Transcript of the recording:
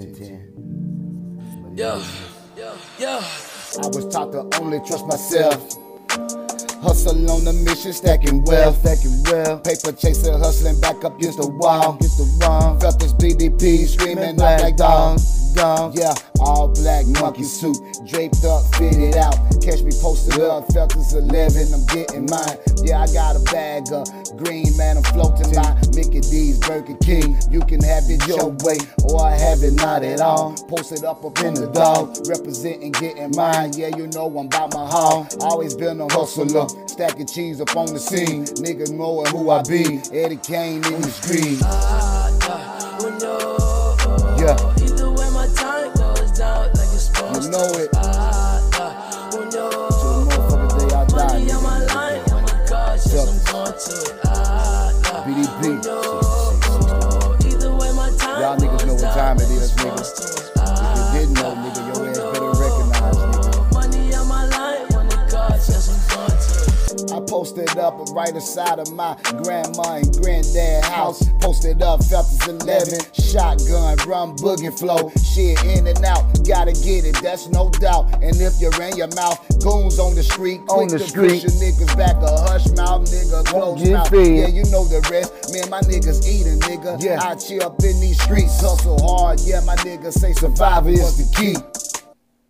10 10. Yeah, yeah. I was taught to only trust myself. Hustle on the mission, stacking wealth, stacking wealth. Paper chaser, hustling back up against the wall, against the wall. Felt this BDP screaming black, like dog. Yeah, all black monkey suit, draped up, fitted out. Catch me posted up, felt this 11, I'm getting mine. Yeah, I got a bag of green, man, I'm floating by Mickey D's Burger King. You can have it your way, or I have it not at all. Posted up up in the dog, representing, getting mine. Yeah, you know I'm about my haul. Always been a hustler, stacking cheese up on the scene. Niggas knowing who I be. Eddie Kane in the street. BDP. Y'all niggas know what time it is, it's posted up right aside of my grandma and granddad house. Posted up, felt this 11. Shotgun, rum, boogie flow. Shit in and out, gotta get it, that's no doubt. And if you're in your mouth, goons on the street. On the to street. Push your niggas back a hush mouth, nigga. Close mouth. Yeah, you know the rest. Man, my niggas eating, nigga. Yeah. I chill up in these streets, hustle hard. Yeah, my niggas say survival is the key.